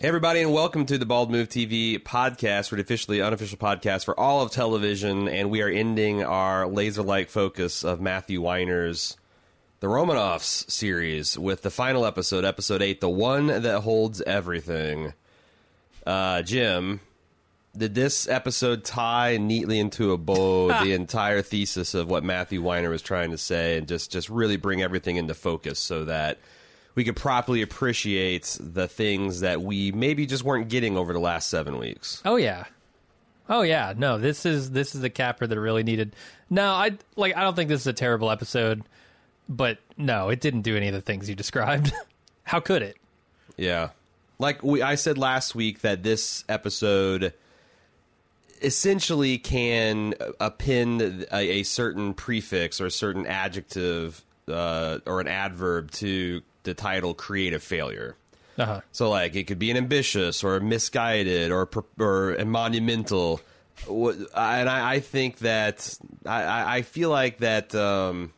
Hey everybody, and welcome to the Bald Move TV podcast, the officially unofficial podcast for all of television, and we are ending our laser-like focus of Matthew Weiner's The Romanoffs series with the final episode, episode eight, the one that holds everything. Uh, Jim, did this episode tie neatly into a bow the entire thesis of what Matthew Weiner was trying to say, and just just really bring everything into focus so that we could properly appreciate the things that we maybe just weren't getting over the last seven weeks. Oh yeah. Oh yeah. No, this is this is the capper that really needed. No, I like I don't think this is a terrible episode, but no, it didn't do any of the things you described. How could it? Yeah. Like we I said last week that this episode essentially can append a, a certain prefix or a certain adjective uh, or an adverb to the title creative failure. Uh-huh. So like it could be an ambitious or misguided or or a monumental. And I, I think that I- I, feel like that um,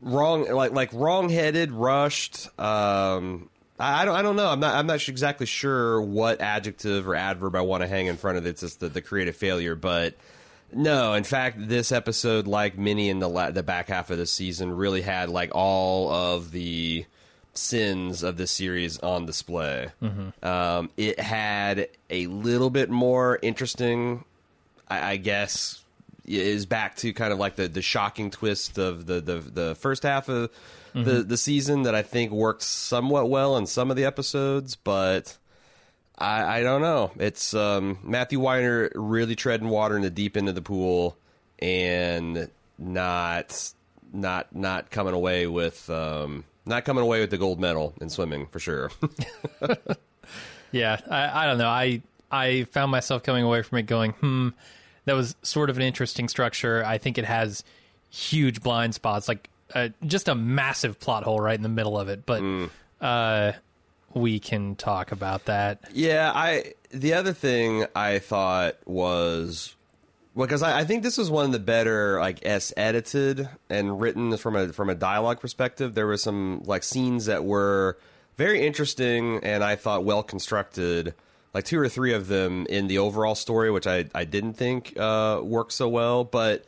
wrong like like wrong headed, rushed. Um, I, I don't I don't know. I'm not I'm not exactly sure what adjective or adverb I want to hang in front of it. It's just the, the creative failure, but. No, in fact, this episode, like many in the la- the back half of the season, really had like all of the sins of this series on display. Um, it had a little bit more interesting, I, I guess, is back to kind of like the, the shocking twist of the, the, the first half of the, the season that I think worked somewhat well in some of the episodes, but. I, I don't know. It's um, Matthew Weiner really treading water in the deep end of the pool and not not not coming away with um, not coming away with the gold medal in swimming for sure. Yeah, I, I don't know. I I found myself coming away from it going, hmm, that was sort of an interesting structure. I think it has huge blind spots, like uh, just a massive plot hole right in the middle of it. But uh, we can talk about that. Yeah, I. The other thing I thought was because I, I think this was one of the better like s edited and written from a from a dialogue perspective. There were some like scenes that were very interesting and I thought well constructed. Like two or three of them in the overall story, which I I didn't think uh, worked so well. But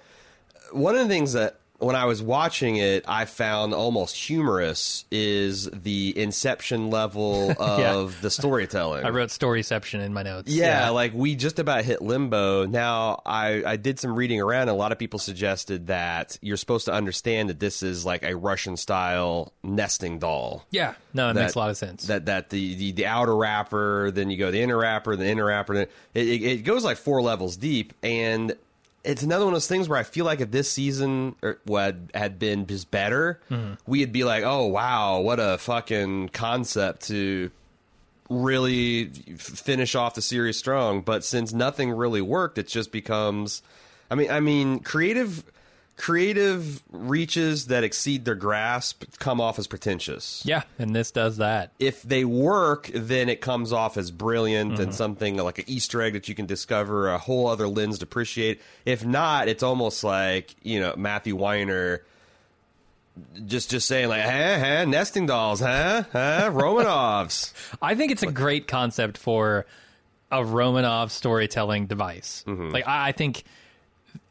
one of the things that when I was watching it, I found almost humorous is the inception level of the storytelling. I wrote storyception in my notes. Yeah, like we just about hit limbo. Now, I, I did some reading around, and a lot of people suggested that you're supposed to understand that this is like a Russian style nesting doll. yeah. No, it That- makes a lot of sense. That that the, the, the outer wrapper, then you go the inner wrapper, the inner wrapper. Then it, it, it goes like four levels deep, and it's another one of those things where I feel like if this season er, or, had, had been just better, mm-hmm. we'd be like, oh wow, what a fucking concept to really f- finish off the series strong. But since nothing really worked, it just becomes. I mean, I mean, creative creative reaches that exceed their grasp come off as pretentious yeah, and this does that. if they work, then it comes off as brilliant and something like an Easter egg that you can discover a whole other lens to appreciate. If not, it's almost like you know Matthew Weiner just just saying like, huh, huh, nesting dolls, huh, huh, Romanovs. I think it's a great concept for a Romanov storytelling device. Mm-hmm. Like I, I think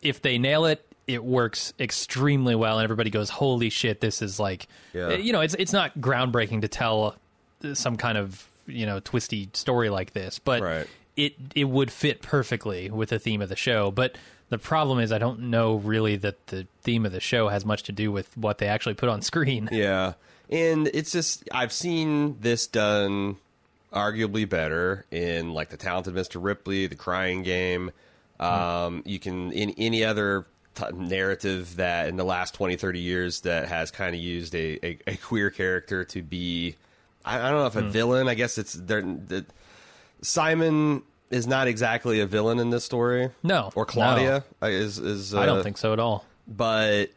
if they nail it, it works extremely well, and everybody goes, "Holy shit, this is like," Yeah. you know, it's it's not groundbreaking to tell some kind of you know twisty story like this, but Right. it it would fit perfectly with the theme of the show. But the problem is, I don't know really that the theme of the show has much to do with what they actually put on screen. Yeah. And it's just I've seen this done arguably better in like the talented Mr. Ripley, the crying game. Um, you can in any other t- narrative that in the last 20, 30 years that has kind of used a, a, a queer character to be I, I don't know if a villain. I guess it's they're, Simon is not exactly a villain in this story. No, Or Claudia uh, is is uh, I don't think so at all. but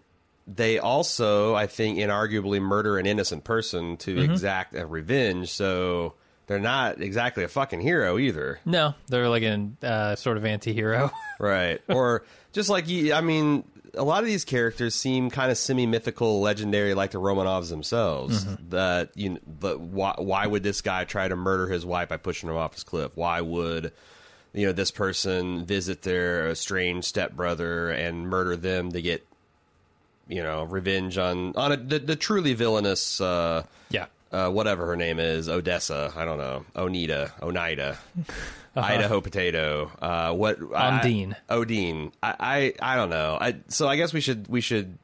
they also, I think, inarguably murder an innocent person to Mm-hmm. exact a revenge. So they're not exactly a fucking hero either, No, they're like a uh, sort of anti-hero. right? or just like I mean, a lot of these characters seem kind of semi-mythical, legendary, like the Romanovs themselves. That you, know, but why, why would this guy try to murder his wife by pushing him off his cliff? Why would you know this person visit their estranged stepbrother and murder them to get you know revenge on on a, the, the truly villainous? Uh, Yeah. Uh, whatever her name is, Odessa. I don't know, Onita, Oneida, Idaho Potato. Uh, what Ondine. I, Odine. I, I I don't know. I so I guess we should we should.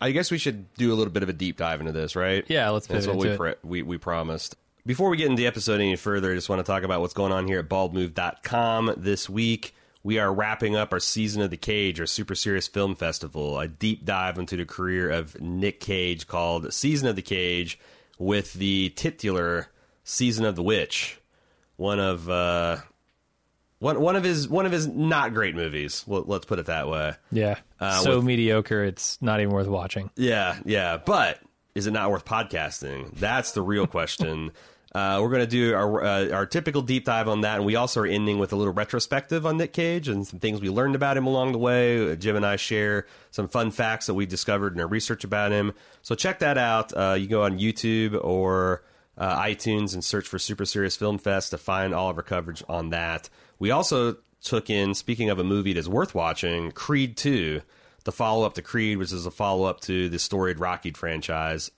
I guess we should do a little bit of a deep dive into this, right? Yeah, let's That's what we, pre- we we promised. Before we get into the episode any further, I just want to talk about what's going on here at baldmove.com this week. We are wrapping up our Season of the Cage, our super serious film festival, a deep dive into the career of Nick Cage called Season of the Cage with the titular Season of the Witch, one of uh, one one of his one of his not great movies. Well, let's put it that way. Yeah. Uh, so with- mediocre, it's not even worth watching. Yeah, yeah. But is it not worth podcasting? That's the real question. Uh, we're going to do our uh, our typical deep dive on that, and we also are ending with a little retrospective on Nick Cage and some things we learned about him along the way. Jim and I share some fun facts that we discovered in our research about him. So check that out. Uh, you go on YouTube or uh, iTunes and search for Super Serious Film Fest to find all of our coverage on that. We also took in, speaking of a movie that's worth watching, Creed 2, the follow up to Creed, which is a follow up to the storied Rocky franchise.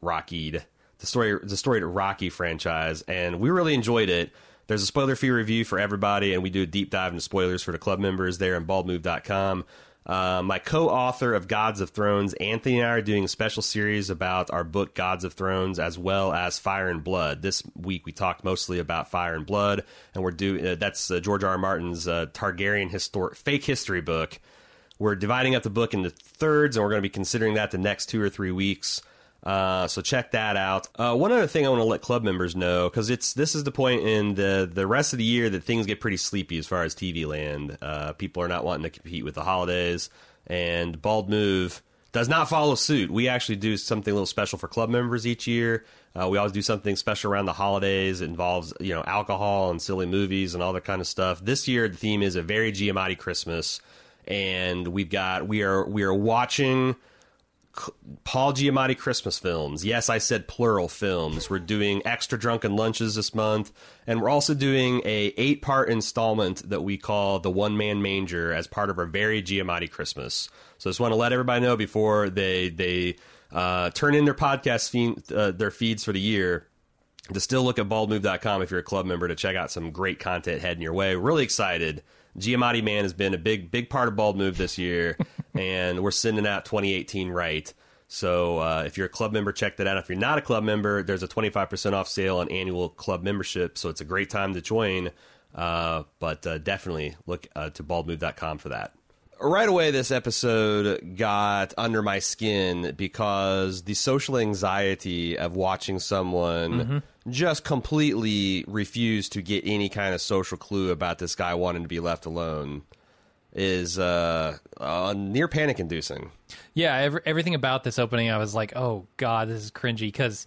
Rockied, the story, the story to Rocky franchise, and we really enjoyed it. There's a spoiler free review for everybody, and we do a deep dive into spoilers for the club members there on baldmove.com. Uh, my co-author of Gods of Thrones, Anthony and I are doing a special series about our book Gods of Thrones, as well as Fire and Blood. This week we talked mostly about Fire and Blood, and we're doing uh, that's uh, George R. R. Martin's uh, Targaryen histor- fake history book. We're dividing up the book into thirds, and we're going to be considering that the next two or three weeks. Uh, so check that out. Uh, one other thing I want to let club members know because it's this is the point in the the rest of the year that things get pretty sleepy as far as TV land. Uh, people are not wanting to compete with the holidays, and Bald Move does not follow suit. We actually do something a little special for club members each year. Uh, we always do something special around the holidays. It involves you know alcohol and silly movies and all that kind of stuff. This year the theme is a very Giamatti Christmas, and we've got we are we are watching. Paul Giamatti Christmas films. Yes, I said plural films. We're doing extra drunken lunches this month, and we're also doing a eight part installment that we call the One Man Manger as part of our very Giamatti Christmas. So, just want to let everybody know before they they uh, turn in their podcast feed, uh, their feeds for the year to still look at baldmove.com if you're a club member to check out some great content heading your way. Really excited. Giamatti Man has been a big, big part of Bald Move this year, and we're sending out 2018 right. So uh, if you're a club member, check that out. If you're not a club member, there's a 25% off sale on annual club membership, so it's a great time to join. Uh, but uh, definitely look uh, to baldmove.com for that. Right away, this episode got under my skin because the social anxiety of watching someone just completely refuse to get any kind of social clue about this guy wanting to be left alone is uh, uh, near panic inducing. Yeah, every, everything about this opening, I was like, "Oh God, this is cringy." Because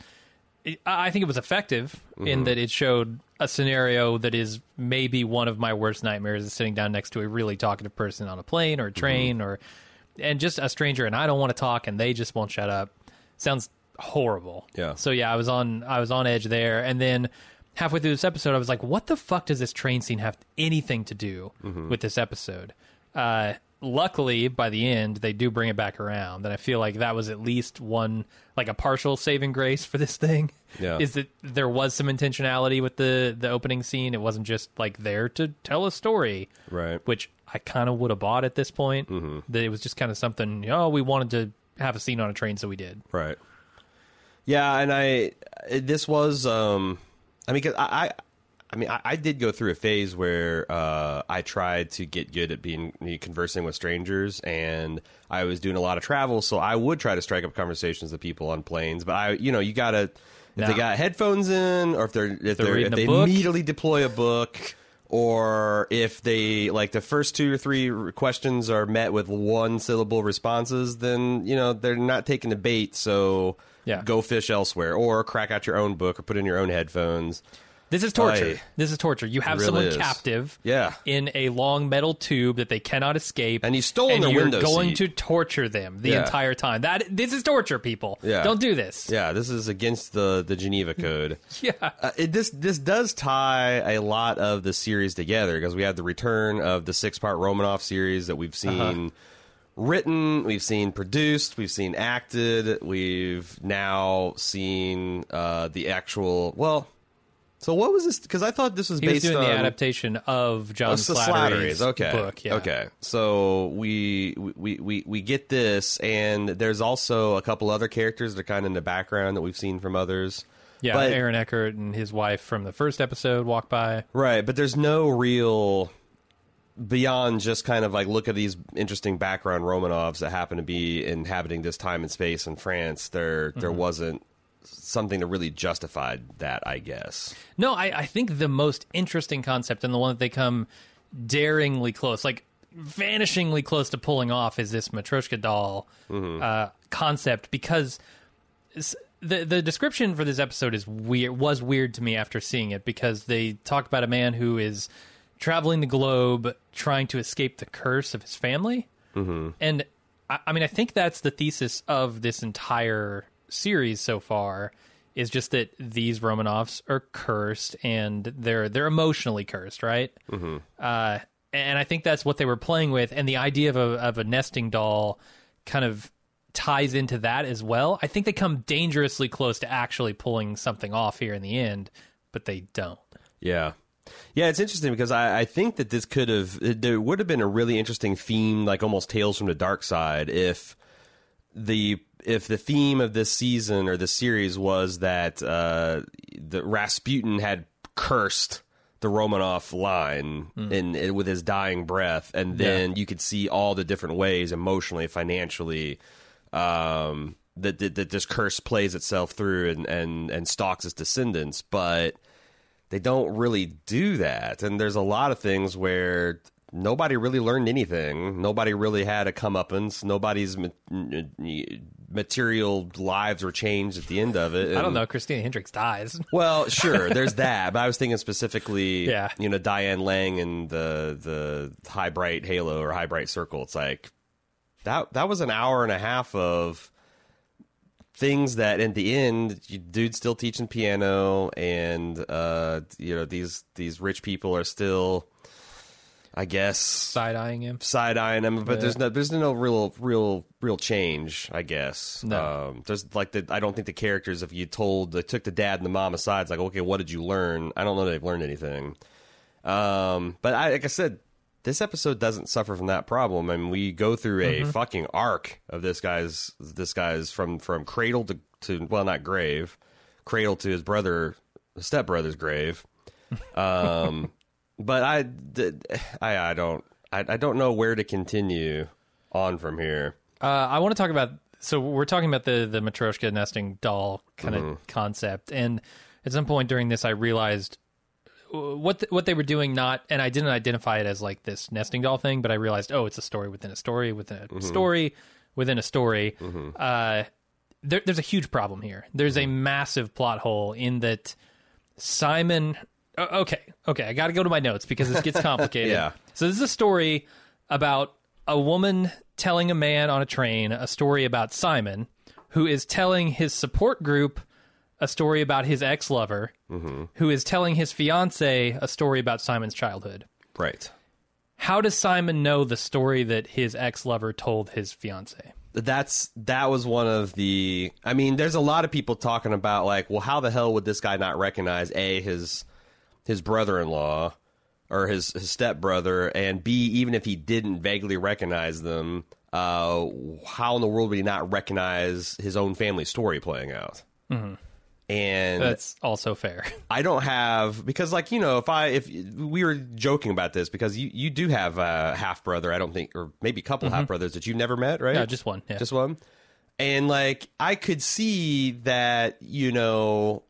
I think it was effective Mm-hmm. in that it showed a scenario that is maybe one of my worst nightmares: is sitting down next to a really talkative person on a plane or a Mm-hmm. train, or and just a stranger, and I don't want to talk, and they just won't shut up. Sounds horrible. Yeah. So yeah, I was on I was on edge there, and then halfway through this episode, I was like, "What the fuck does this train scene have anything to do Mm-hmm. with this episode?" Uh, luckily, by the end, they do bring it back around, and I feel like that was at least one like a partial saving grace for this thing. Yeah. Is that there was some intentionality with the the opening scene? It wasn't just like there to tell a story, Right. which I kind of would have bought at this point. Mm-hmm. That it was just kind of something. Oh, we wanted to have a scene on a train, so we did. Right. Yeah, and I this was um I mean 'cause I I mean I, I did go through a phase where uh I tried to get good at being conversing with strangers and I was doing a lot of travel so I would try to strike up conversations with people on planes but I you know you got to if they got headphones in or if they're if they're they're, if they book. immediately deploy a book or if they like the first two or three questions are met with one syllable responses then you know they're not taking the bait so Yeah. go fish elsewhere or crack out your own book or put in your own headphones This is torture. Aye. This is torture. You have really someone is. captive Yeah. in a long metal tube that they cannot escape. And he's stolen and their you're window going seat. to torture them the Yeah. entire time. That this is torture, people. Yeah. Don't do this. Yeah, this is against the the Geneva Code. Yeah. Uh, it, this this does tie a lot of the series together because we have the return of the six part Romanov series that we've seen Uh-huh. written, we've seen produced, we've seen acted, we've now seen uh, the actual. Well, so what was this? Because I thought this was He was doing on the adaptation of John Oh, so Slattery's Okay. book. Yeah. Okay. So we, we we we get this, and there's also a couple other characters that are kind of in the background that we've seen from others. Yeah, But- Aaron Eckhart and his wife from the first episode walk by. Right, but there's no real beyond just kind of like look at these interesting background Romanovs that happen to be inhabiting this time and space in France. There there Mm-hmm. wasn't something that really justified that, I guess. No, I, I think the most interesting concept and the one that they come daringly close, like vanishingly close to pulling off, is this Matryoshka doll uh, concept because the the description for this episode is weird was weird to me after seeing it because they talk about a man who is traveling the globe trying to escape the curse of his family. And I, I mean i think that's the thesis of this entire series so far is just that these romanovs are cursed and they're they're emotionally cursed right mm-hmm. uh, and i think that's what they were playing with and the idea of a, of a nesting doll kind of ties into that as well i think they come dangerously close to actually pulling something off here in the end but they don't Yeah. Yeah, it's interesting because I, I think that this could have there would have been a really interesting theme, like almost Tales from the Dark Side, if the if the theme of this season or the series was that uh, the Rasputin had cursed the Romanov line in, in with his dying breath, and then you could see all the different ways emotionally, financially. Um, that, that that this curse plays itself through and, and, and stalks its descendants, but they don't really do that. And there's a lot of things where nobody really learned anything. Nobody really had a comeuppance. Nobody's material lives were changed at the end of it. i don't know christina hendricks dies Well, sure, there's that, but I was thinking specifically, Yeah. you know, Diane Lane and the the high bright halo or high bright circle. It's like that that was an hour and a half of things that in the end you, dude's still teaching piano and uh you know these these rich people are still i guess side-eyeing him side eyeing him but Yeah. there's no there's no real real real change i guess No. um there's like the i don't think the characters if you told they took the dad and the mom aside it's like okay what did you learn i don't know that they've learned anything um but i like i said this episode doesn't suffer from that problem. I mean, we go through a Mm-hmm. fucking arc of this guy's this guy's from from cradle to, to well, not grave, cradle to his brother, stepbrother's grave. Um, but I, did- I, I don't, I, I don't know where to continue on from here. Uh, I want to talk about. So we're talking about the the Matryoshka nesting doll kind of concept, and at some point during this, I realized what the, what they were doing. Not, and I didn't identify it as like this nesting doll thing, but I realized, oh, it's a story within a story within a story within a story. Uh, there, there's a huge problem here. There's a massive plot hole in that Simon. O- Okay, okay, I got to go to my notes because this gets complicated. Yeah. So this is a story about a woman telling a man on a train a story about Simon, who is telling his support group a story about his ex-lover, mm-hmm. who is telling his fiance a story about Simon's childhood. Right. How does Simon know the story that his ex-lover told his fiance? that's that was one of the i mean there's a lot of people talking about like well how the hell would this guy not recognize a his his brother-in-law or his his stepbrother and b even if he didn't vaguely recognize them uh how in the world would he not recognize his own family story playing out and That's also fair. I don't have because like you know if I if we were joking about this because you you do have a half brother I don't think or maybe a couple half brothers that you've never met right Mm-hmm. Yeah, just one. Yeah. just one and like I could see that you know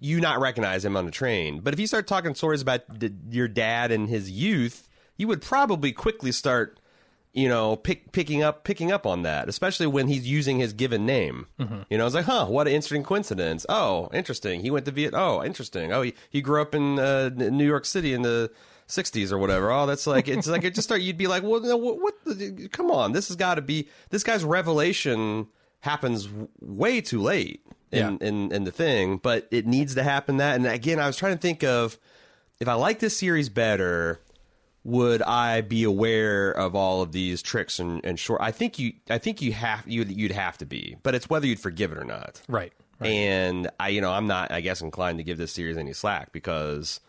you not recognize him on the train but if you start talking stories about d- your dad and his youth you would probably quickly start you know, pick, picking up picking up on that, especially when he's using his given name. You know, it's like, huh, what an interesting coincidence. Oh, interesting. He went to Viet. Oh, interesting. Oh, he, he grew up in uh, New York City in the '60s or whatever. Oh, that's like it's like it just start. You'd be like, well, no, what? what the, come on, this has got to be this guy's revelation happens way too late in, Yeah. in in the thing, but it needs to happen. That and again, I was trying to think of if I like this series better would I be aware of all of these tricks and, and short? I think you, I think you have you you'd have to be, but it's whether you'd forgive it or not. Right. right. And I, you know, I'm not, I guess, inclined to give this series any slack because,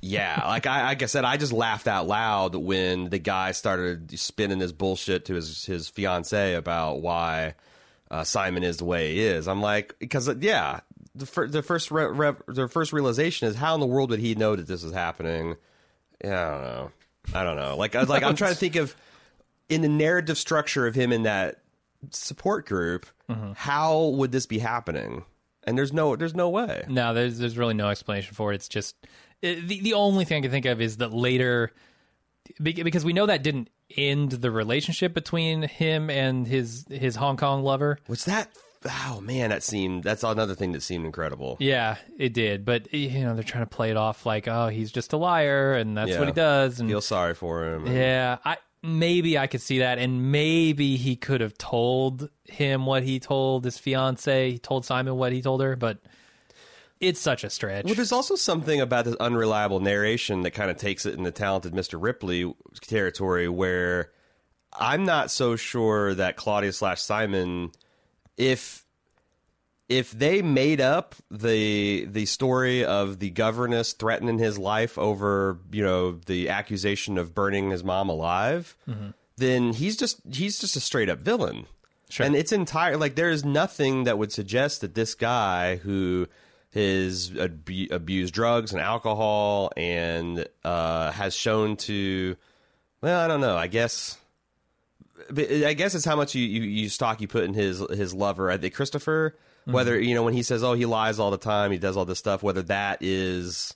yeah, like I, like I said, I just laughed out loud when the guy started spinning this bullshit to his his fiance about why uh, Simon is the way he is. I'm like, because yeah, the fir- the first re- re- the first realization is how in the world would he know that this is happening? Yeah, I don't know. I don't know. Like, I like I'm trying to think of in the narrative structure of him in that support group, how would this be happening? And there's no, there's no way. No, there's there's really no explanation for it. It's just it, the the only thing I can think of is that later, because we know that didn't end the relationship between him and his his Hong Kong lover. Was that? Oh man, that seemed. That's another thing that seemed incredible. Yeah, it did, but you know they're trying to play it off like, oh, he's just a liar, and that's Yeah. what he does. And Feel sorry for him. yeah, I maybe I could see that, and maybe he could have told him what he told his fiance. He told Simon what he told her, but it's such a stretch. Well, there's also something about this unreliable narration that kind of takes it in the talented Mr. Ripley territory where I'm not so sure that Claudia slash Simon, if if they made up the the story of the governess threatening his life over you know the accusation of burning his mom alive, mm-hmm. then he's just he's just a straight up villain. Sure. And it's entire like there is nothing that would suggest that this guy who has abu- abused drugs and alcohol and uh, has shown to well I don't know I guess I guess it's how much you, you, you stock you put in his his lover I think Christopher whether you know when he says oh he lies all the time he does all this stuff whether that is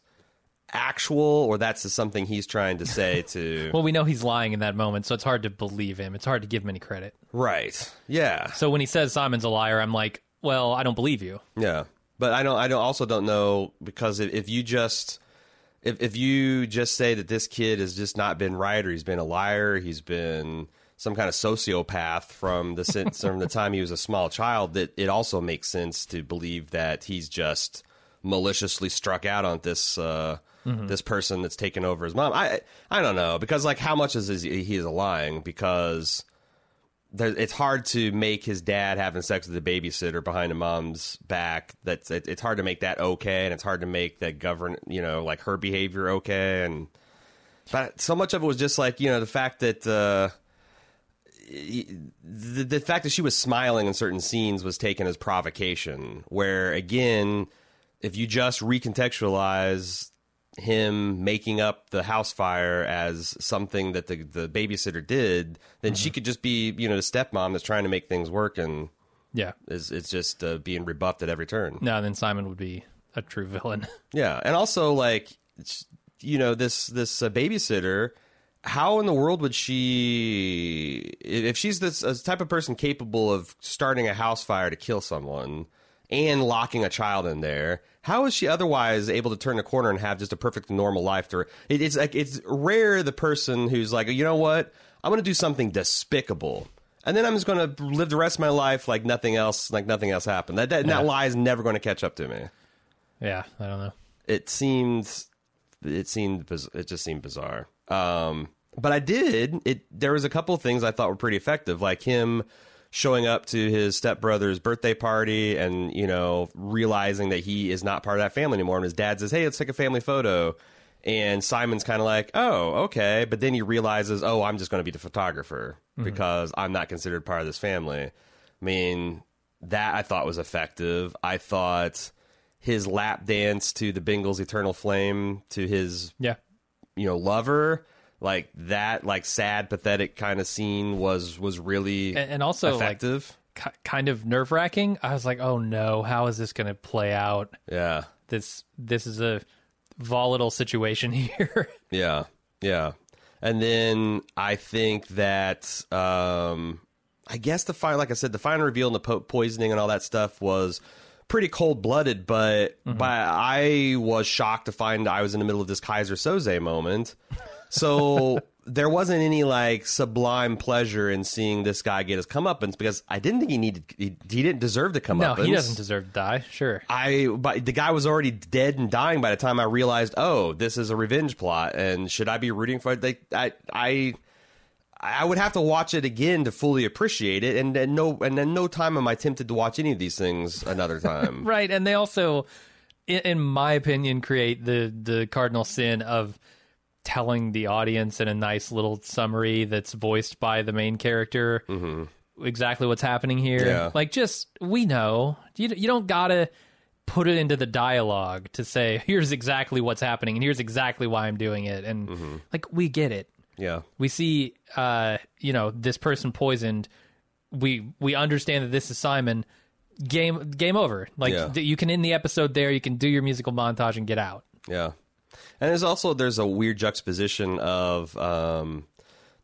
actual or that's just something he's trying to say to well, we know he's lying in that moment, so it's hard to believe him. It's hard to give him any credit. right yeah So when he says Simon's a liar, I'm like, well, I don't believe you. Yeah, but I don't. I don't. Also, don't know because if, if you just if if you just say that this kid has just not been right, or he's been a liar, he's been some kind of sociopath from the since from the time he was a small child, that it also makes sense to believe that he's just maliciously struck out on this. Uh, This person that's taken over his mom. I I don't know because like how much is he, he is lying because there, it's hard to make his dad having sex with the babysitter behind a mom's back. That's it, it's hard to make that okay, and it's hard to make that govern you know like her behavior okay. And but so much of it was just like you know the fact that uh, the, the fact that she was smiling in certain scenes was taken as provocation. Where again, if you just recontextualize him making up the house fire as something that the the babysitter did, then she could just be you know the stepmom that's trying to make things work and Yeah. is it's just uh, being rebuffed at every turn. No, then Simon would be a true villain. Yeah, and also like you know this this uh, babysitter. How in the world would she, if she's this a type of person capable of starting a house fire to kill someone and locking a child in there? How is she otherwise able to turn a corner and have just a perfect normal life? To it, it's like it's rare the person who's like, you know what, I'm going to do something despicable. And then I'm just going to live the rest of my life like nothing else, like nothing else happened. That that, Yeah. that lie is never going to catch up to me yeah, I don't know. it seemed it seemed it just seemed bizarre um but i did it there was a couple of things i thought were pretty effective like him showing up to his stepbrother's birthday party and you know realizing that he is not part of that family anymore. And his dad says hey let's take a family photo. And simon's kind of like oh okay. But then he realizes oh i'm just going to be the photographer mm-hmm. because i'm not considered part of this family. I mean that i thought was effective. I thought his lap dance to the Bangles Eternal Flame to his Yeah. you know lover like that like sad pathetic kind of scene was was really And, and also like effective kind of nerve wracking. I was like, oh no, how is this going to play out? yeah This this is a volatile situation here. yeah yeah And then I think that um, I guess the final, like I said, the final reveal and the po- poisoning and all that stuff was pretty cold blooded. But but I was shocked to find I was in the middle of this Keyser Soze moment. So there wasn't any like sublime pleasure in seeing this guy get his comeuppance because I didn't think he needed he, he didn't deserve the No, comeuppance. he doesn't deserve to die. Sure. I but the guy was already dead and dying by the time I realized, oh, this is a revenge plot, and should I be rooting for it? They, I, I, I would have to watch it again to fully appreciate it, and, and no, and then no time am I tempted to watch any of these things another time. Right, and they also, in, in my opinion, create the the cardinal sin of telling the audience in a nice little summary that's voiced by the main character exactly what's happening here. Yeah. Like, just we know. You you don't gotta put it into the dialogue to say here's exactly what's happening and here's exactly why I'm doing it, and like we get it. Yeah, we see uh you know this person poisoned. We we understand that this is simon. Game game over. Like Yeah. you can end the episode there you can do your musical montage and get out. Yeah, and there's also there's a weird juxtaposition of um,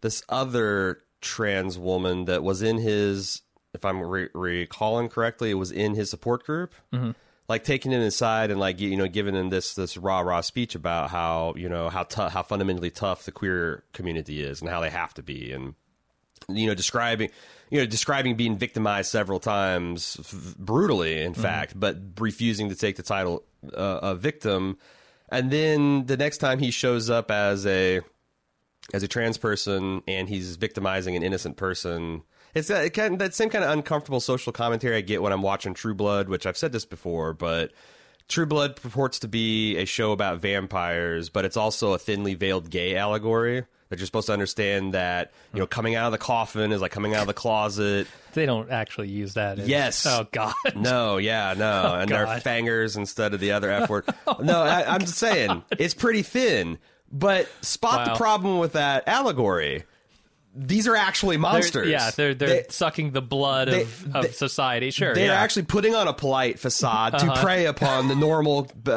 this other trans woman that was in his, if I'm re- recalling correctly, it was in his support group. like taking him aside and like you know giving him this this rah rah speech about how you know how tough how fundamentally tough the queer community is and how they have to be. And you know describing you know describing being victimized several times f- brutally in fact but refusing to take the title uh, of victim and then the next time he shows up as a as a trans person and he's victimizing an innocent person. It's that, it kind that same kind of uncomfortable social commentary I get when I'm watching True Blood, which I've said this before, but True Blood purports to be a show about vampires, but it's also a thinly veiled gay allegory. That you're supposed to understand that you know coming out of the coffin is like coming out of the closet. They don't actually use that as, Yes. oh god No, yeah, no, and they're fangers instead of the other F word. no, I, I'm just saying it's pretty thin. But spot Wow. the problem with that allegory. These are actually They're- monsters. yeah they're they're They- sucking the blood they- of, of they- society sure They're yeah. Uh-huh. actually putting on a polite facade to prey upon the normal uh,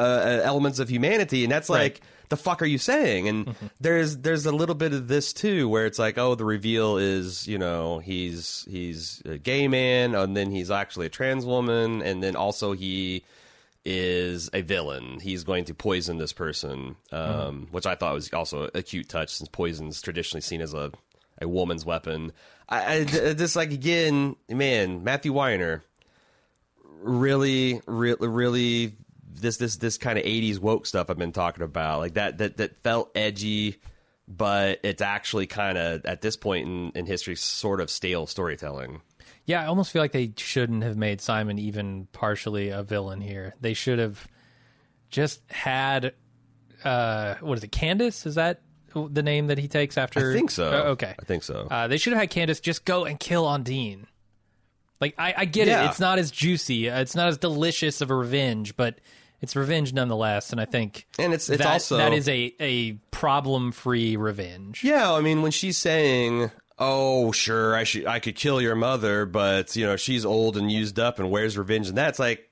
elements of humanity, and that's like, Right. Mm-hmm. the fuck are you saying? And there's there's a little bit of this too, where it's like, oh, the reveal is you know he's he's a gay man, and then he's actually a trans woman, and then also he is a villain. He's going to poison this person, um, Mm-hmm. which I thought was also a cute touch, since poison's traditionally seen as a a woman's weapon. I, I just like again, man, Matthew Weiner, really, really, really, this this this kind of '80s woke stuff I've been talking about, like that that that felt edgy, but it's actually kind of at this point in, in history sort of stale storytelling. Yeah, I almost feel like they shouldn't have made Simon even partially a villain here. They should have just had uh what is it, Candace? Is that the name that he takes after I think so. Uh, okay. I think so. Uh, they should have had Candace just go and kill Ondine. Like I, I get Yeah. it. It's not as juicy. uh, It's not as delicious of a revenge, but it's revenge nonetheless. And I think And it's- it's that, also- that is a a problem free revenge. Yeah, I mean, when she's saying, "Oh, sure, I should, I could kill your mother," but you know, she's old and used up, and where's revenge? And that's like,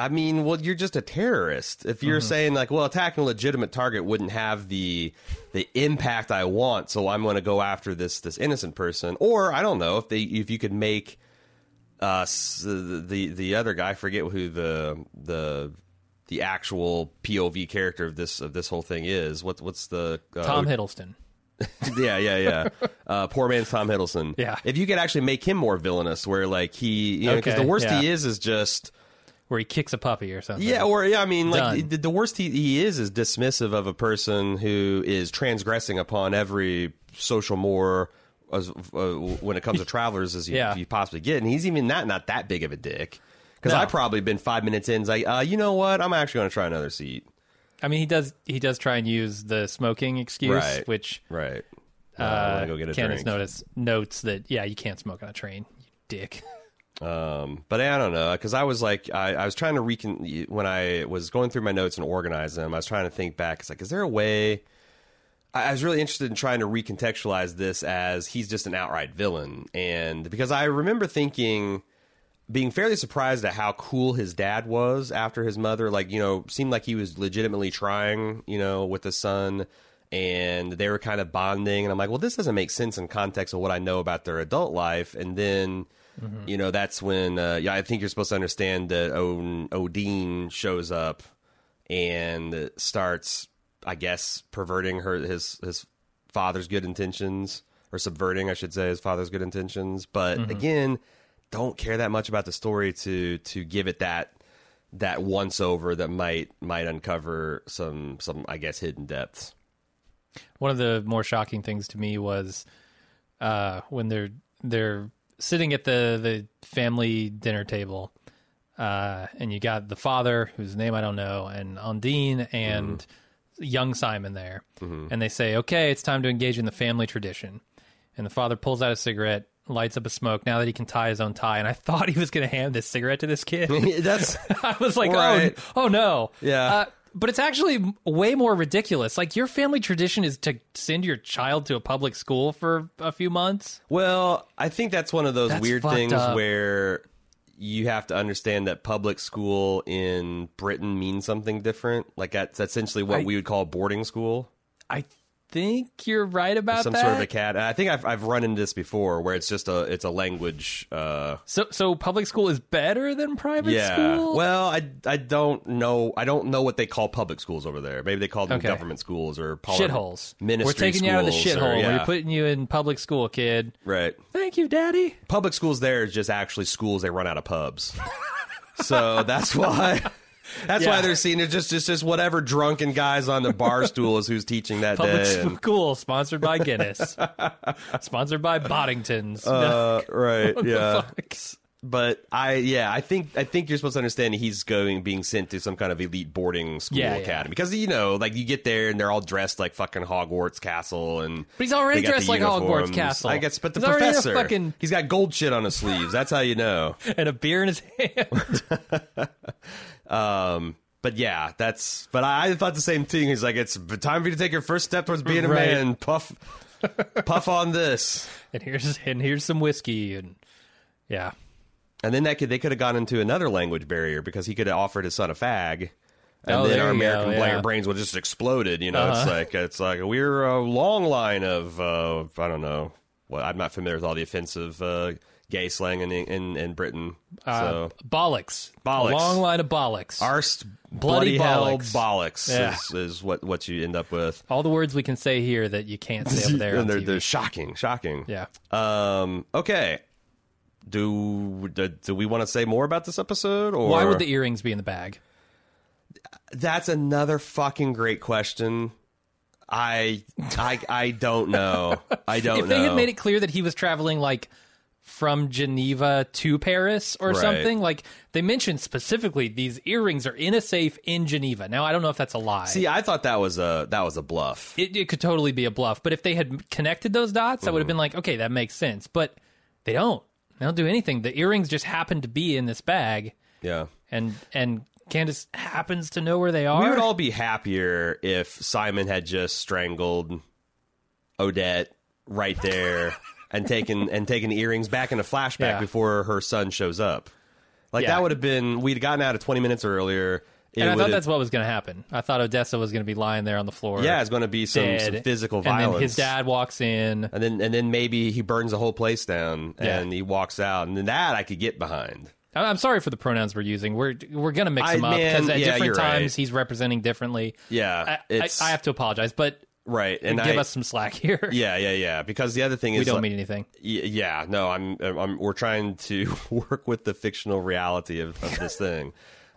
I mean, well, you're just a terrorist. If you're mm-hmm. saying like, well, attacking a legitimate target wouldn't have the the impact I want, so I'm going to go after this this innocent person, or I don't know if they if you could make uh the the, the other guy, I forget who the the the actual POV character of this of this whole thing is. What what's the uh, Tom Hiddleston. yeah, yeah, yeah. Uh, poor man's Tom Hiddleston. Yeah. If you could actually make him more villainous, where like he, you know, because Okay, the worst yeah. he is is just Where he kicks a puppy or something. yeah, or yeah, I mean, like the, the worst he, he is is dismissive of a person who is transgressing upon every social more as, uh, when it comes to travelers as you, Yeah. you possibly get, and he's even not not that big of a dick. Because No. I probably been five minutes in, like, uh, you know what? I'm actually going to try another seat. I mean, he does. He does try and use the smoking excuse, Right. which Right. Uh, I uh, go get a Candace drink. notice notes that yeah, you can't smoke on a train, you dick. Um, but I don't know because I was like I, I was trying to recon when I was going through my notes and organize them. I was trying to think back. It's like, is there a way? I, was really interested in trying to recontextualize this as he's just an outright villain, and because I remember thinking, being fairly surprised at how cool his dad was after his mother, like you know, seemed like he was legitimately trying, you know, with the son. and they were kind of bonding, and I'm like, well, this doesn't make sense in context of what I know about their adult life, and then. You know, that's when uh, yeah, I think you're supposed to understand that Odin shows up and starts, I guess, perverting her his his father's good intentions or subverting, I should say, his father's good intentions. But again, don't care that much about the story to to give it that that once over that might might uncover some some I guess hidden depths. One of the more shocking things to me was uh, when they're they're sitting at the the family dinner table, uh, and you got the father, whose name I don't know, and Undine and young Simon there, and they say, "Okay, it's time to engage in the family tradition." And the father pulls out a cigarette, lights up a smoke. Now that he can tie his own tie, and I thought he was going to hand this cigarette to this kid. that's I was like, Right. oh, oh no. Yeah. Uh, but it's actually way more ridiculous. Like your family tradition is to send your child to a public school for a few months. Well, I think that's one of those That's weird things up. where you have to understand that public school in Britain means something different. Like that's essentially what I- we would call boarding school. I think you're right about Some that. sort of a cat. I think I've I've run into this before, where it's just a it's a language. Uh, so, so public school is better than private yeah. school. Well, I, I don't know. I don't know what they call public schools over there. Maybe they call them Okay. government schools or parli- shitholes. Ministry We're taking you out of the or- shithole. yeah. We're putting you in public school, kid. right. Thank you, Daddy. public schools there is just actually schools they run out of pubs. so that's why that's why they're seeing it just just just whatever drunken guys on the bar stool is who's teaching that Public day. and- school sponsored by Guinness, sponsored by Boddingtons. uh, right, yeah. But I yeah, I think I think you're supposed to understand he's going being sent to some kind of elite boarding school Yeah, yeah. academy because you know like you get there and they're all dressed like fucking Hogwarts Castle and But he's already dressed like Hogwarts. Castle. I guess, but the He's already in a professor fucking- he's got gold shit on his sleeves. That's how you know. and a beer in his hand. Um, but yeah, that's. But I, I thought the same thing. He's like, it's time for you to take your first step towards being a Right. man. Puff, puff on this, and here's and here's some whiskey and yeah. and then that could they could have gone into another language barrier because he could have offered his son a fag. And Oh, then there our you go, American yeah. brains would just exploded. You know, it's Uh-huh. like it's like we're a long line of uh, I don't know. Well, I'm not familiar with all the offensive uh, gay slang in in, in Britain. Uh, so bollocks. Bollocks. A long line of bollocks. arst bloody, bloody hell bollocks. bollocks Yeah. is, is what what you end up with. All the words we can say here that you can't say over there. and they're, they're shocking, shocking. Yeah. Um. Okay. Do do, do we want to say more about this episode, or Why would the earrings be in the bag? That's another fucking great question. I I I don't know. I don't know. if they know. had made it clear that he was traveling like from Geneva to Paris or Right. something, like they mentioned specifically these earrings are in a safe in Geneva. Now I don't know if that's a lie. See, I thought that was a that was a bluff. it, it could totally be a bluff. But if they had connected those dots, I would have Mm-hmm. been like, okay, that makes sense. But they don't. They don't do anything. The earrings just happen to be in this bag, Yeah. and and Candace happens to know where they are. We would all be happier if Simon had just strangled Odette right there and taken and taken the earrings back in a flashback Yeah. before her son shows up. Like Yeah. that would have been we'd gotten out of twenty minutes earlier. And I thought that's what was going to happen. I thought Odessa was going to be lying there on the floor. yeah, it's going to be some, dead. some physical and violence. then his dad walks in. and then and then maybe he burns the whole place down Yeah. and he walks out, and then that I could get behind. I- I'm sorry for the pronouns we're using. We're we're going to mix I- them up because at yeah, different times right. he's representing differently. Yeah, I, I, I have to apologize, but right, and give I, us some slack here. yeah, yeah, yeah. Because the other thing is we don't like- mean anything. Yeah, no, I'm, I'm. We're trying to work with the fictional reality of, of this thing,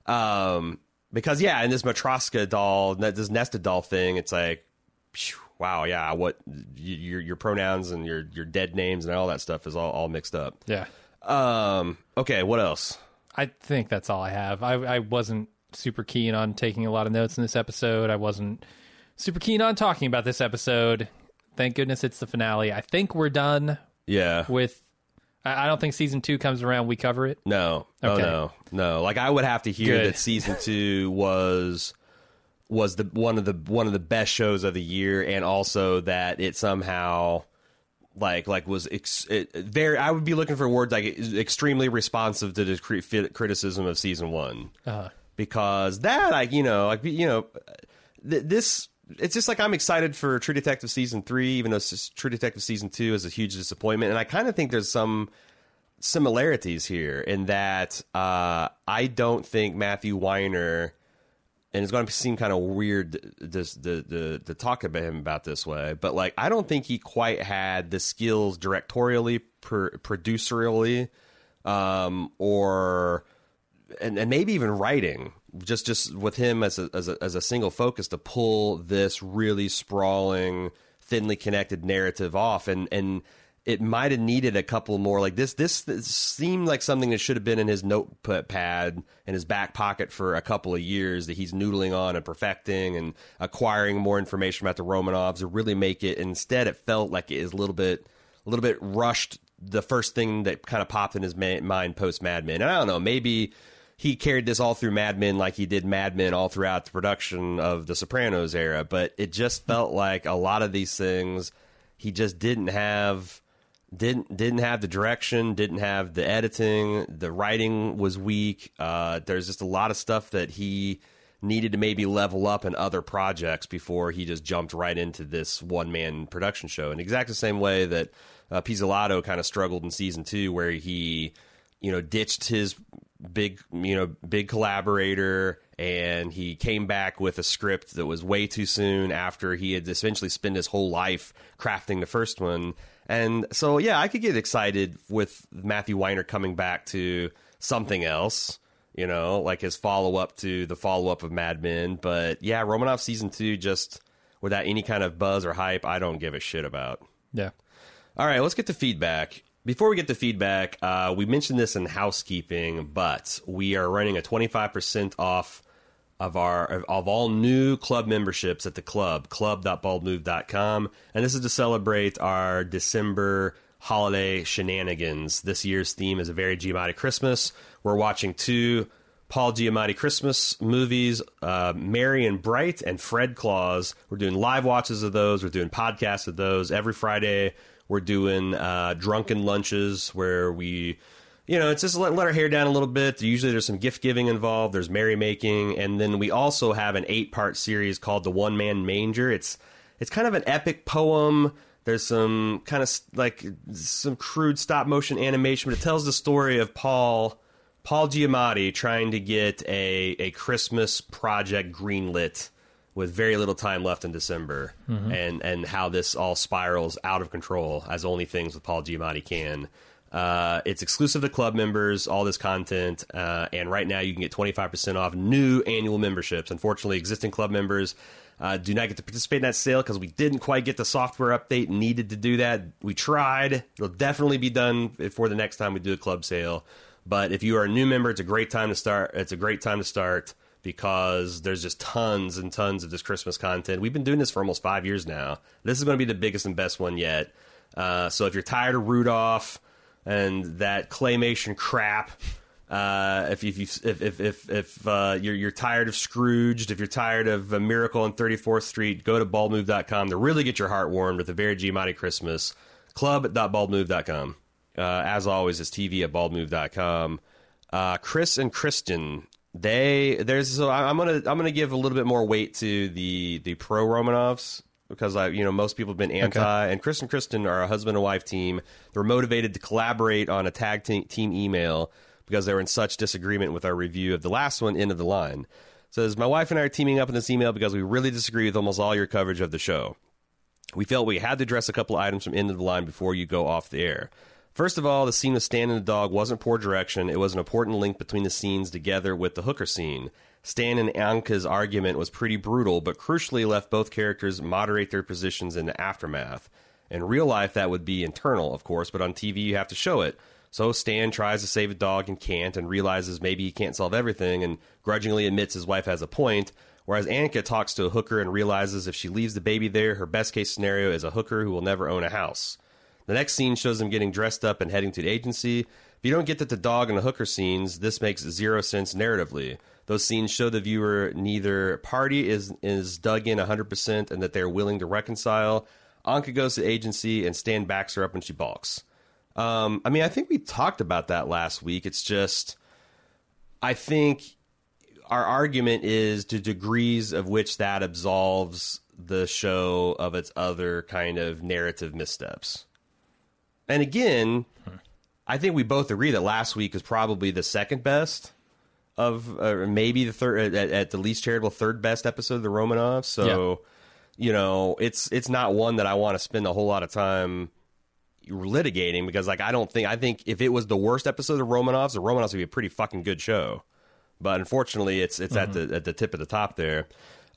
um, because yeah, in this Matryoshka doll, this nested doll thing, it's like, phew, wow, yeah, what your your pronouns and your your dead names and all that stuff is all all mixed up. Yeah, Um, okay, what else? I think that's all I have. I I wasn't super keen on taking a lot of notes in this episode. I wasn't super keen on talking about this episode. Thank goodness it's the finale. I think we're done Yeah, with. I don't think season two comes around. We cover it. no, oh no, no. Like I would have to hear Good. that season two was was the one of the one of the best shows of the year, and also that it somehow like like was ex- it, very. I would be looking for words like extremely responsive to the cri- fi- criticism of season one Uh, because that like you know like you know th- this it's just like I'm excited for True Detective season three, even though True Detective season two is a huge disappointment, and I kind of think there's some similarities here in that uh, I don't think Matthew Weiner, and it's going to seem kind of weird this the to talk about him about this way, but like I don't think he quite had the skills directorially, per, producerally, um, or and, and maybe even writing just just with him as a, as a as a single focus to pull this really sprawling thinly connected narrative off and and it might have needed a couple more like this, this this seemed like something that should have been in his notepad in his back pocket for a couple of years that he's noodling on and perfecting and acquiring more information about the Romanovs to really make it instead it felt like it is a little bit a little bit rushed the first thing that kind of popped in his ma- mind post Mad Men. And I don't know, maybe he carried this all through Mad Men like he did Mad Men all throughout the production of the Sopranos era, but it just felt like a lot of these things he just didn't have didn't didn't have the direction, didn't have the editing, the writing was weak. Uh, there's just a lot of stuff that he needed to maybe level up in other projects before he just jumped right into this one man production show. In exactly the same way that uh, Pizzolatto kind of struggled in season two, where he you know ditched his big you know big collaborator and he came back with a script that was way too soon after he had essentially spent his whole life crafting the first one and so yeah i could get excited with matthew weiner coming back to something else you know like his follow-up to the follow-up of mad men but yeah romanoff season two just without any kind of buzz or hype i don't give a shit about Yeah. all right, let's get to feedback. Before we get to feedback, uh, we mentioned this in housekeeping, but we are running a 25% off of our of all new club memberships at the club, club.baldmove.com. And this is to celebrate our December holiday shenanigans. This year's theme is a very Giamatti Christmas. We're watching two Paul Giamatti Christmas movies, uh, Merry and Bright and Fred Claus. We're doing live watches of those. We're doing podcasts of those every Friday. We're doing uh, drunken lunches where we, you know, it's just let, let our hair down a little bit. Usually there's some gift giving involved. There's merrymaking, and then we also have an eight part series called The One Man Manger. It's it's kind of an epic poem. There's some kind of like some crude stop motion animation, but it tells the story of Paul Paul Giamatti trying to get a a Christmas project greenlit with very little time left in December, and and how this all spirals out of control as only things with Paul Giamatti can. Uh, it's exclusive to club members, all this content, uh, and right now you can get 25% off new annual memberships. Unfortunately, existing club members uh, do not get to participate in that sale because we didn't quite get the software update needed to do that. We tried. It'll definitely be done for the next time we do a club sale. But if you are a new member, it's a great time to start. It's a great time to start because there's just tons and tons of this Christmas content. We've been doing this for almost five years now. This is going to be the biggest and best one yet. Uh, so if you're tired of Rudolph and that claymation crap, uh, if if you, if if if, if uh, you're you're tired of Scrooged, if you're tired of a Miracle on 34th Street, go to baldmove.com to really get your heart warmed with a very Giamatti Christmas. Club.baldmove.com. Uh, as always, it's TV at baldmove.com. Uh, Chris and Kristen, they there's so I'm gonna I'm gonna give a little bit more weight to the the pro Romanoffs because I you know most people have been anti and Chris and Kristen are a husband and wife team. They're motivated to collaborate on a tag te- team email because they were in such disagreement with our review of the last one, End of the Line. Says my wife and I are teaming up in this email because we really disagree with almost all your coverage of the show. We felt we had to address a couple items from End of the Line before you go off the air. First of all, the scene with Stan and the dog wasn't poor direction. It was an important link between the scenes together with the hooker scene. Stan and Anka's argument was pretty brutal, but crucially left both characters moderate their positions in the aftermath. In real life, that would be internal, of course, but on TV, you have to show it. So Stan tries to save a dog and can't, and realizes maybe he can't solve everything, and grudgingly admits his wife has a point. Whereas Anka talks to a hooker and realizes if she leaves the baby there, her best case scenario is a hooker who will never own a house. The next scene shows them getting dressed up and heading to the agency. If you don't get that the dog and the hooker scenes, this makes zero sense narratively. Those scenes show the viewer neither party is is dug in 100% and that they're willing to reconcile. Anka goes to the agency and Stan backs her up when she balks. Um, I mean, I think we talked about that last week. It's just, I think our argument is to degrees of which that absolves the show of its other kind of narrative missteps. And again, I think we both agree that last week is probably the second best of, or maybe the third at, at the least charitable third best episode of the Romanoffs. So, you know, it's it's not one that I want to spend a whole lot of time litigating because, like, I don't think I think if it was the worst episode of the Romanoffs, the Romanoffs would be a pretty fucking good show. But unfortunately, it's it's at mm-hmm. the at the tip of the top there.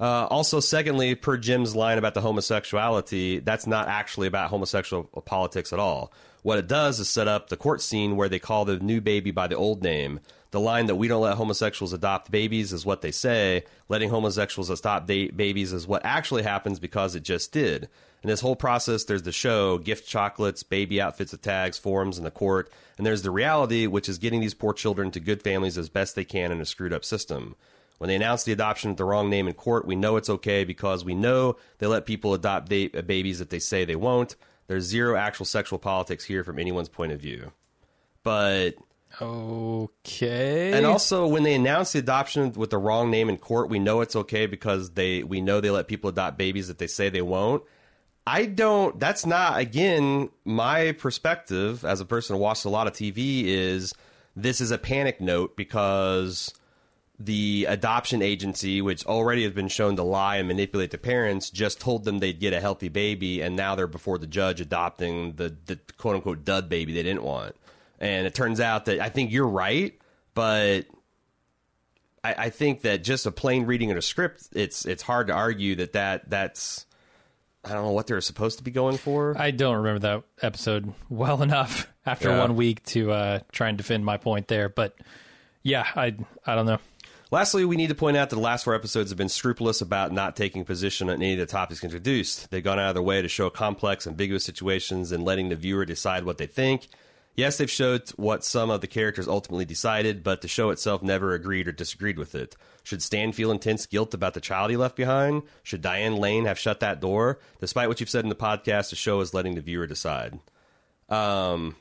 Uh, also, secondly, per Jim's line about the homosexuality, that's not actually about homosexual politics at all. What it does is set up the court scene where they call the new baby by the old name. The line that we don't let homosexuals adopt babies is what they say. Letting homosexuals adopt babies is what actually happens because it just did. In this whole process, there's the show, gift chocolates, baby outfits with tags, forums, and the court. And there's the reality, which is getting these poor children to good families as best they can in a screwed up system. When they announce the adoption with the wrong name in court, we know it's okay because we know they let people adopt ba- babies that they say they won't. There's zero actual sexual politics here from anyone's point of view. But Okay. and also when they announce the adoption with the wrong name in court, we know it's okay because they we know they let people adopt babies that they say they won't. I don't that's not again my perspective as a person who watched a lot of TV is this is a panic note because the adoption agency, which already has been shown to lie and manipulate the parents, just told them they'd get a healthy baby, and now they're before the judge adopting the, the quote unquote dud baby they didn't want. And it turns out that I think you're right, but I, I think that just a plain reading of a script, it's it's hard to argue that, that that's I don't know what they're supposed to be going for. I don't remember that episode well enough after Yeah. one week to uh, try and defend my point there. But yeah, I I don't know. Lastly, we need to point out that the last four episodes have been scrupulous about not taking position on any of the topics introduced. They've gone out of their way to show complex, ambiguous situations and letting the viewer decide what they think. Yes, they've showed what some of the characters ultimately decided, but the show itself never agreed or disagreed with it. Should Stan feel intense guilt about the child he left behind? Should Diane Lane have shut that door? Despite what you've said in the podcast, the show is letting the viewer decide. Um,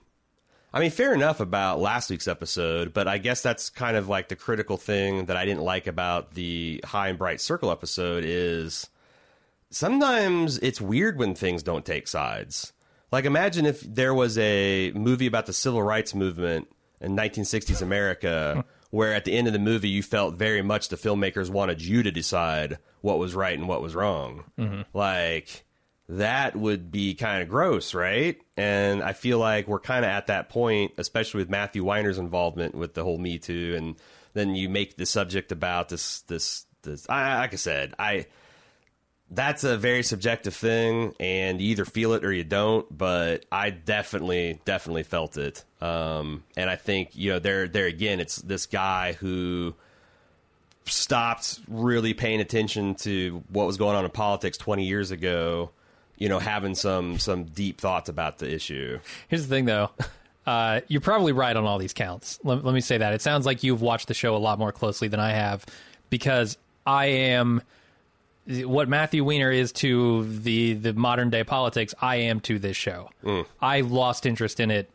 I mean, fair enough about last week's episode, but I guess that's kind of like the critical thing that I didn't like about the High and Bright Circle episode is sometimes it's weird when things don't take sides. Like, imagine if there was a movie about the civil rights movement in 1960s America, where at the end of the movie you felt very much the filmmakers wanted you to decide what was right and what was wrong. Mm-hmm. Like, that would be kind of gross, right? And I feel like we're kind of at that point, especially with Matthew Weiner's involvement with the whole Me Too, and then you make the subject about this, this, this. I, like I said, I that's a very subjective thing, and you either feel it or you don't. But I definitely, definitely felt it, um, and I think you know there, there again, it's this guy who stopped really paying attention to what was going on in politics 20 years ago you know having some some deep thoughts about the issue Here's the thing, though. Uh, you're probably right on all these counts. Let, let me say that. It sounds like you've watched the show a lot more closely than I have because I am what Matthew Weiner is to the, the modern day politics, I am to this show. Mm. I lost interest in it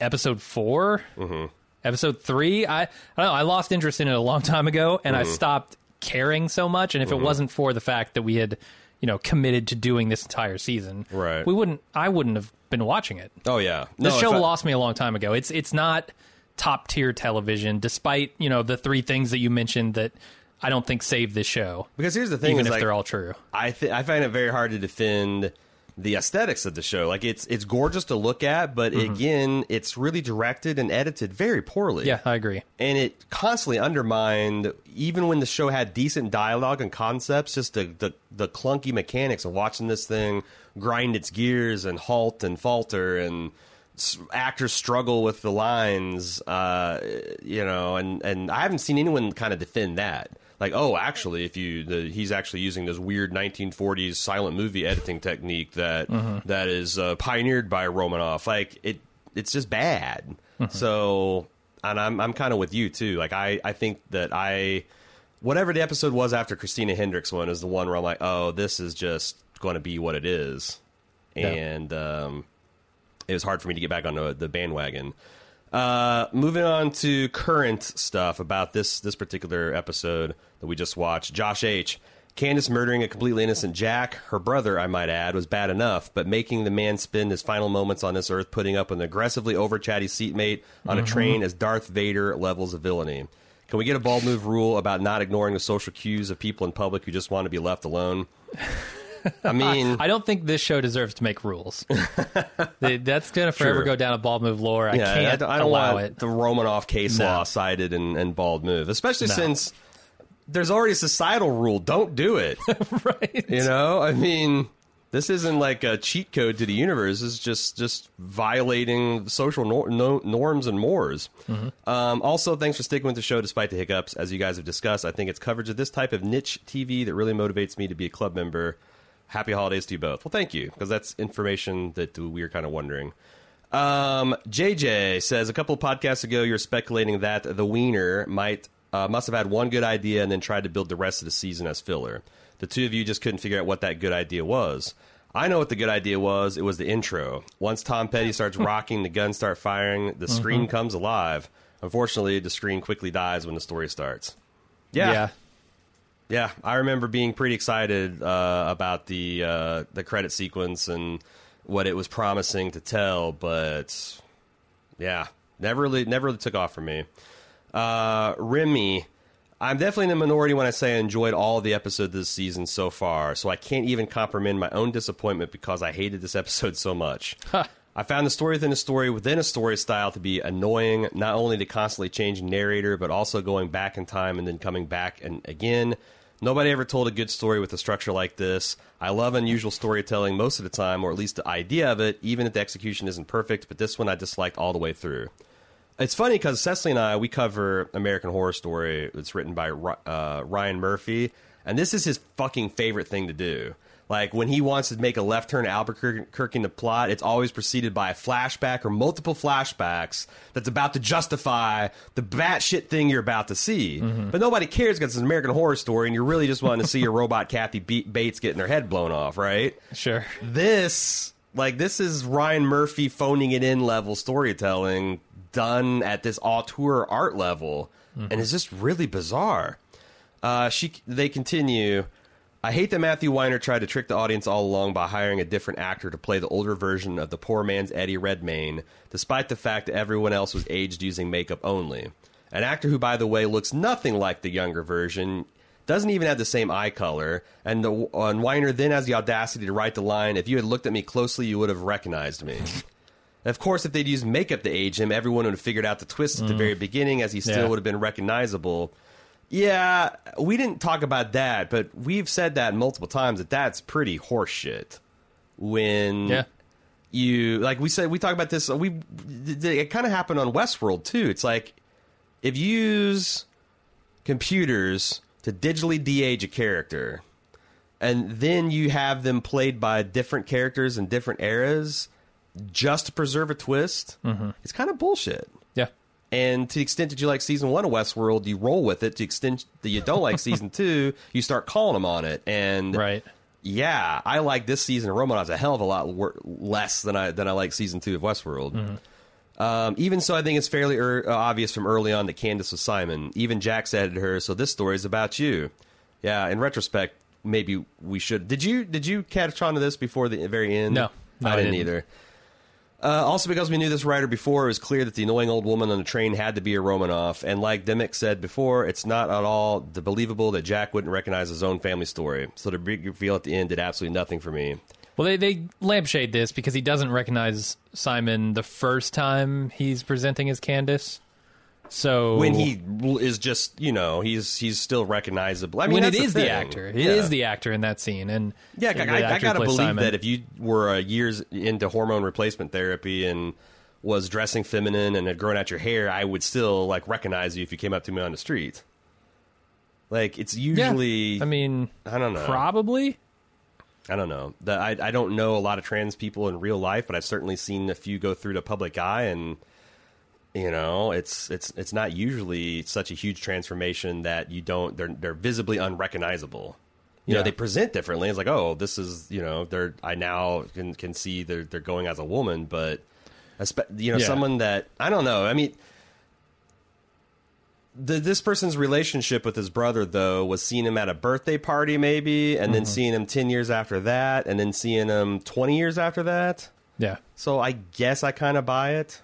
episode 4 mm-hmm. Episode three, I, I don't know. I lost interest in it a long time ago, and I mm-hmm. stopped caring so much. And if it mm-hmm. wasn't for the fact that we had, you know, committed to doing this entire season, Right. we wouldn't. I wouldn't have been watching it. oh yeah The No, show I- lost me a long time ago. It's it's not top tier television, despite you know the three things that you mentioned that I don't think saved this show, because here's the thing even is if like, they're all true. I th- I find it very hard to defend the aesthetics of the show. Like it's it's gorgeous to look at, but again, it's really directed and edited very poorly. Yeah, I agree. and it constantly undermined even when the show had decent dialogue and concepts just the, the, the clunky mechanics of watching this thing grind its gears and halt and falter and actors struggle with the lines uh, you know and, and i haven't seen anyone kind of defend that like oh actually if you the, he's actually using this weird 1940s silent movie editing technique that that is uh, pioneered by romanoff. Like it it's just bad. So and I'm I'm kind of with you too. Like I I think that I whatever the episode was after Christina Hendricks one is the one where I'm like, oh, this is just going to be what it is, and um, it was hard for me to get back on the, the bandwagon. Uh, moving on to current stuff about this this particular episode that we just watched. Josh H. Candace murdering a completely innocent Jack, her brother, I might add, was bad enough, but making the man spend his final moments on this earth putting up an aggressively over chatty seatmate on a train as Darth Vader levels of villainy. Can we get a bald move rule about not ignoring the social cues of people in public who just want to be left alone? I mean, I don't think this show deserves to make rules. That's going to forever Sure. go down a bald move lore. I yeah, can't I don't, I don't allow want it. the Romanoff case No. law cited in, in bald move, especially No. since there's already a societal rule. Don't do it. right. You know, I mean, this isn't like a cheat code to the universe. Is just just violating social nor- no- norms and mores. Um, also, thanks for sticking with the show despite the hiccups. As you guys have discussed, I think it's coverage of this type of niche TV that really motivates me to be a club member. Happy holidays to you both. Well, thank you because that's information that we were kind of wondering. Um, JJ says a couple of podcasts ago you were speculating that the Weiner might uh, must have had one good idea and then tried to build the rest of the season as filler. The two of you just couldn't figure out what that good idea was. I know what the good idea was. It was the intro. Once Tom Petty starts rocking, the guns start firing, the screen comes alive. Unfortunately, the screen quickly dies when the story starts. yeah. Yeah, I remember being pretty excited uh, about the uh, the credit sequence and what it was promising to tell, but yeah, never really never really took off for me. Uh, Remy, I'm definitely in the minority when I say I enjoyed all the episodes this season so far, so I can't even comprehend my own disappointment because I hated this episode so much. I found the story within a story within a story style to be annoying, not only to constantly changing narrator, but also going back in time and then coming back and again. Nobody ever told a good story with a structure like this. I love unusual storytelling most of the time, or at least the idea of it, even if the execution isn't perfect, but this one I disliked all the way through. It's funny because Cecily and I, we cover American Horror Story. It's written by uh, Ryan Murphy, and this is his fucking favorite thing to do. Like when he wants to make a left turn to Albuquerque in the plot, it's always preceded by a flashback or multiple flashbacks that's about to justify the batshit thing you're about to see. But nobody cares because it's an American Horror Story, and you're really just wanting to see your robot Kathy Bates getting her head blown off, right? Sure. this like this is Ryan Murphy phoning it in level storytelling done at this auteur art level and it's just really bizarre. Uh, she they continue. I hate that Matthew Weiner tried to trick the audience all along by hiring a different actor to play the older version of the poor man's Eddie Redmayne, despite the fact that everyone else was aged using makeup only. An actor who, by the way, looks nothing like the younger version, doesn't even have the same eye color, and, the, and Weiner then has the audacity to write the line, If you had looked at me closely, you would have recognized me. Of course, if they'd used makeup to age him, everyone would have figured out the twist at the mm. very beginning, as he still Yeah. would have been recognizable. Yeah, we didn't talk about that, but we've said that multiple times that that's pretty horseshit. When Yeah. you like we said we talk about this we it kind of happened on Westworld too. It's like if you use computers to digitally de-age a character and then you have them played by different characters in different eras just to preserve a twist, mm-hmm. it's kind of bullshit. And to the extent that you like season one of Westworld, you roll with it. To the extent that you don't like season two, you start calling them on it. And Right. yeah, I like this season of Romanoffs a hell of a lot wor- less than I than I like season two of Westworld. Um, even so, I think it's fairly er- obvious from early on that Candace was Simon. Even Jack said to her, "So this story is about you." Yeah, in retrospect, maybe we should. Did you did you catch on to this before the very end? No. No, I, I didn't, didn't. either. Uh, also, because we knew this writer before, it was clear that the annoying old woman on the train had to be a Romanoff. And like Dimick said before, it's not at all the believable that Jack wouldn't recognize his own family story. So the big reveal at the end did absolutely nothing for me. Well, they, they lampshade this because he doesn't recognize Simon the first time he's presenting as Candace. So When he is just, you know, he's he's still recognizable. I mean, when it is the actor, it is Yeah. the actor in that scene, and Yeah, the I, I, gotta believe Simon. that if you were uh, years into hormone replacement therapy and was dressing feminine and had grown out your hair, I would still like recognize you if you came up to me on the street. Like it's Yeah. usually, I mean, I don't know. probably. I don't know. The, I I don't know a lot of trans people in real life, but I've certainly seen a few go through the public eye, and you know, it's it's it's not usually such a huge transformation that you don't they're they're visibly unrecognizable. You know, they present differently. It's like, oh, this is you know, they're I now can can see they're they're going as a woman, but you know, Yeah. someone that I don't know. I mean. the, this person's relationship with his brother though was seeing him at a birthday party maybe and then mm-hmm. seeing him 10 years after that and then seeing him 20 years after that Yeah. so i guess i kind of buy it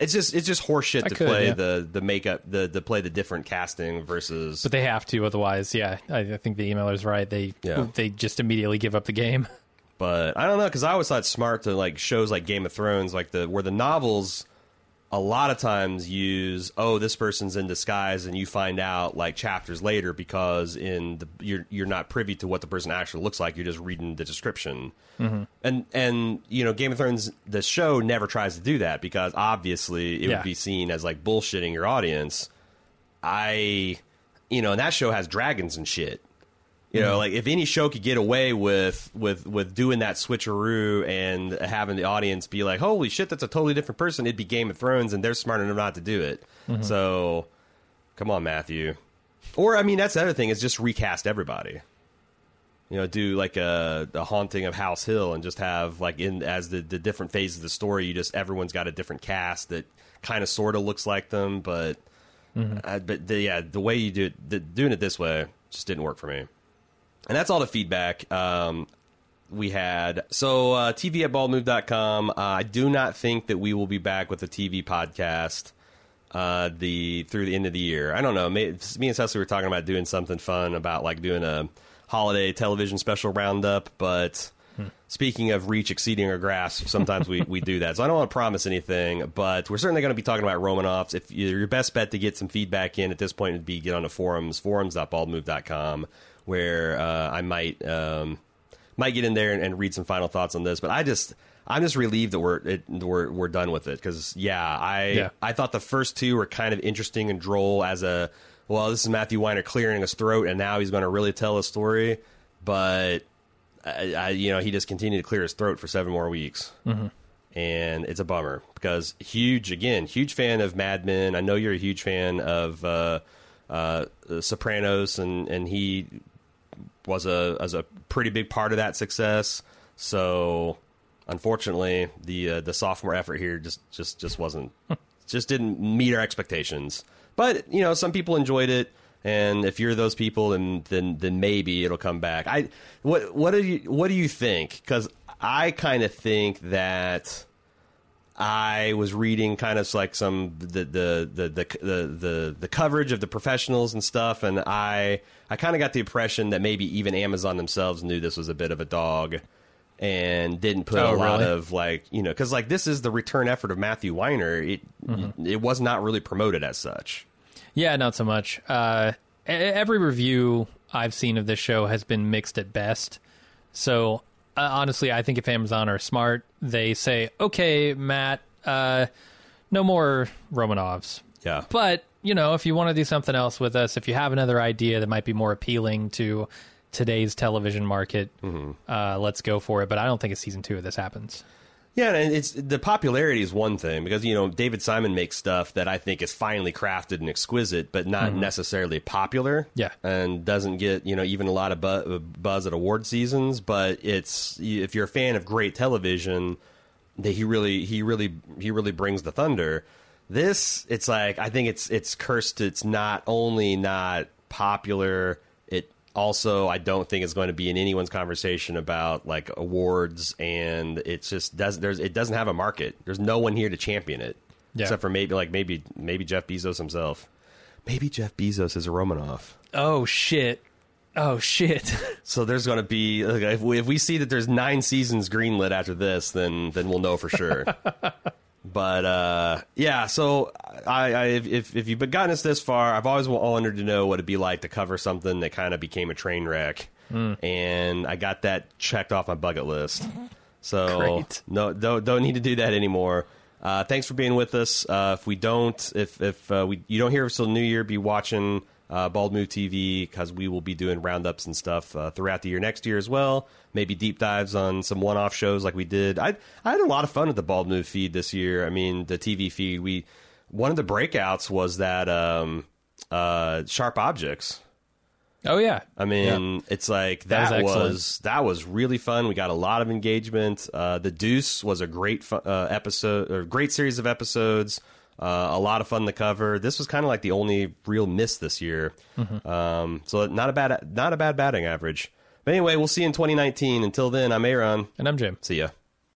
it's just it's just horseshit I to could, play yeah. the the makeup the to play the different casting versus But they have to, otherwise, yeah. I, I think the emailer's right. They Yeah. they just immediately give up the game. but I don't know because I always thought it's smart to like shows like Game of Thrones, like the where the novels a lot of times use oh this person's in disguise and you find out like chapters later because in the you're you're not privy to what the person actually looks like. You're just reading the description. Mm-hmm. And and you know Game of Thrones the show never tries to do that because obviously it Yeah. would be seen as like bullshitting your audience. I you know and that show has dragons and shit you know, mm-hmm. like if any show could get away with with with doing that switcheroo and having the audience be like, "Holy shit, that's a totally different person," it'd be Game of Thrones, and they're smart enough not to do it. Mm-hmm. So, come on, Matthew. Or I mean, that's the other thing is just recast everybody. You know, do like a, a haunting of House Hill and just have like in as the the different phases of the story, you just everyone's got a different cast that kind of sort of looks like them, but mm-hmm. uh, but the, yeah, the way you do it, the, doing it this way just didn't work for me. And that's all the feedback um, we had. So, uh, TV at baldmove.com. Uh, I do not think that we will be back with a TV podcast uh, the through the end of the year. I don't know. Me and Cecily were talking about doing something fun about like doing a holiday television special roundup, but. Speaking of reach exceeding our grasp, sometimes we, we do that. So I don't want to promise anything, but we're certainly going to be talking about Romanoffs. If your best bet to get some feedback in at this point would be get on the forums, forums.baldmove.com, where uh, I might um, might get in there and, and read some final thoughts on this. But I just I'm just relieved that we're it, we're we're done with it because yeah, I Yeah. I thought the first two were kind of interesting and droll as a well, this is Matthew Weiner clearing his throat, and now he's going to really tell a story, but. I, I, you know, he just continued to clear his throat for seven more weeks, and it's a bummer because huge again, huge fan of Mad Men. I know you're a huge fan of uh, uh, Sopranos, and and he was a as a pretty big part of that success. So, unfortunately, the uh, the sophomore effort here just just just wasn't just didn't meet our expectations. But you know, some people enjoyed it, and if you're those people, then then then maybe it'll come back. I what what do you what do you think? Because I kind of think that. I was reading kind of like some the the the the the, the, the coverage of the professionals and stuff, and I I kind of got the impression that maybe even Amazon themselves knew this was a bit of a dog, and didn't put Oh, a lot really? of like you know because like this is the return effort of Matthew Weiner. It it was not really promoted as such. Yeah, not so much. Uh, every review I've seen of this show has been mixed at best. So uh, honestly, I think if Amazon are smart, they say, "Okay, Matt, uh, no more Romanoffs." Yeah, But you know, if you want to do something else with us, if you have another idea that might be more appealing to today's television market, uh, let's go for it. But I don't think a season two of this happens. Yeah, and it's the popularity is one thing because you know David Simon makes stuff that I think is finely crafted and exquisite, but not necessarily popular. Yeah. and doesn't get you know even a lot of bu- buzz at award seasons. But it's if you're a fan of great television, that he really he really he really brings the thunder. This it's like I think it's it's cursed. It's not only not popular. It also I don't think it's going to be in anyone's conversation about like awards, and it's just does there's it doesn't have a market. There's no one here to champion it, Yeah. except for maybe like maybe maybe Jeff Bezos himself. Maybe Jeff Bezos is a Romanoff. Oh shit! Oh shit! So there's going to be like, if we if we see that there's nine seasons greenlit after this, then then we'll know for sure. but uh, yeah, so I, I if if you've gotten us this far, I've always wanted to know what it'd be like to cover something that kind of became a train wreck, and I got that checked off my bucket list. So Great. no, don't don't need to do that anymore. Uh, thanks for being with us. Uh, if we don't, if if uh, we you don't hear us till New Year, be watching uh, Bald Move TV because we will be doing roundups and stuff uh, throughout the year next year as well. Maybe deep dives on some one-off shows like we did. I I had a lot of fun at the Bald Move feed this year. I mean, the TV feed. We one of the breakouts was that um, uh, Sharp Objects. oh yeah, I mean, it's like That was that, was, excellent. that was really fun. We got a lot of engagement. Uh, the Deuce was a great fu- uh, episode or great series of episodes. Uh, a lot of fun to cover. This was kind of like the only real miss this year. Um, so not a bad not a bad batting average. But anyway, we'll see you in 2019. Until then, I'm Aaron. And I'm Jim. See ya.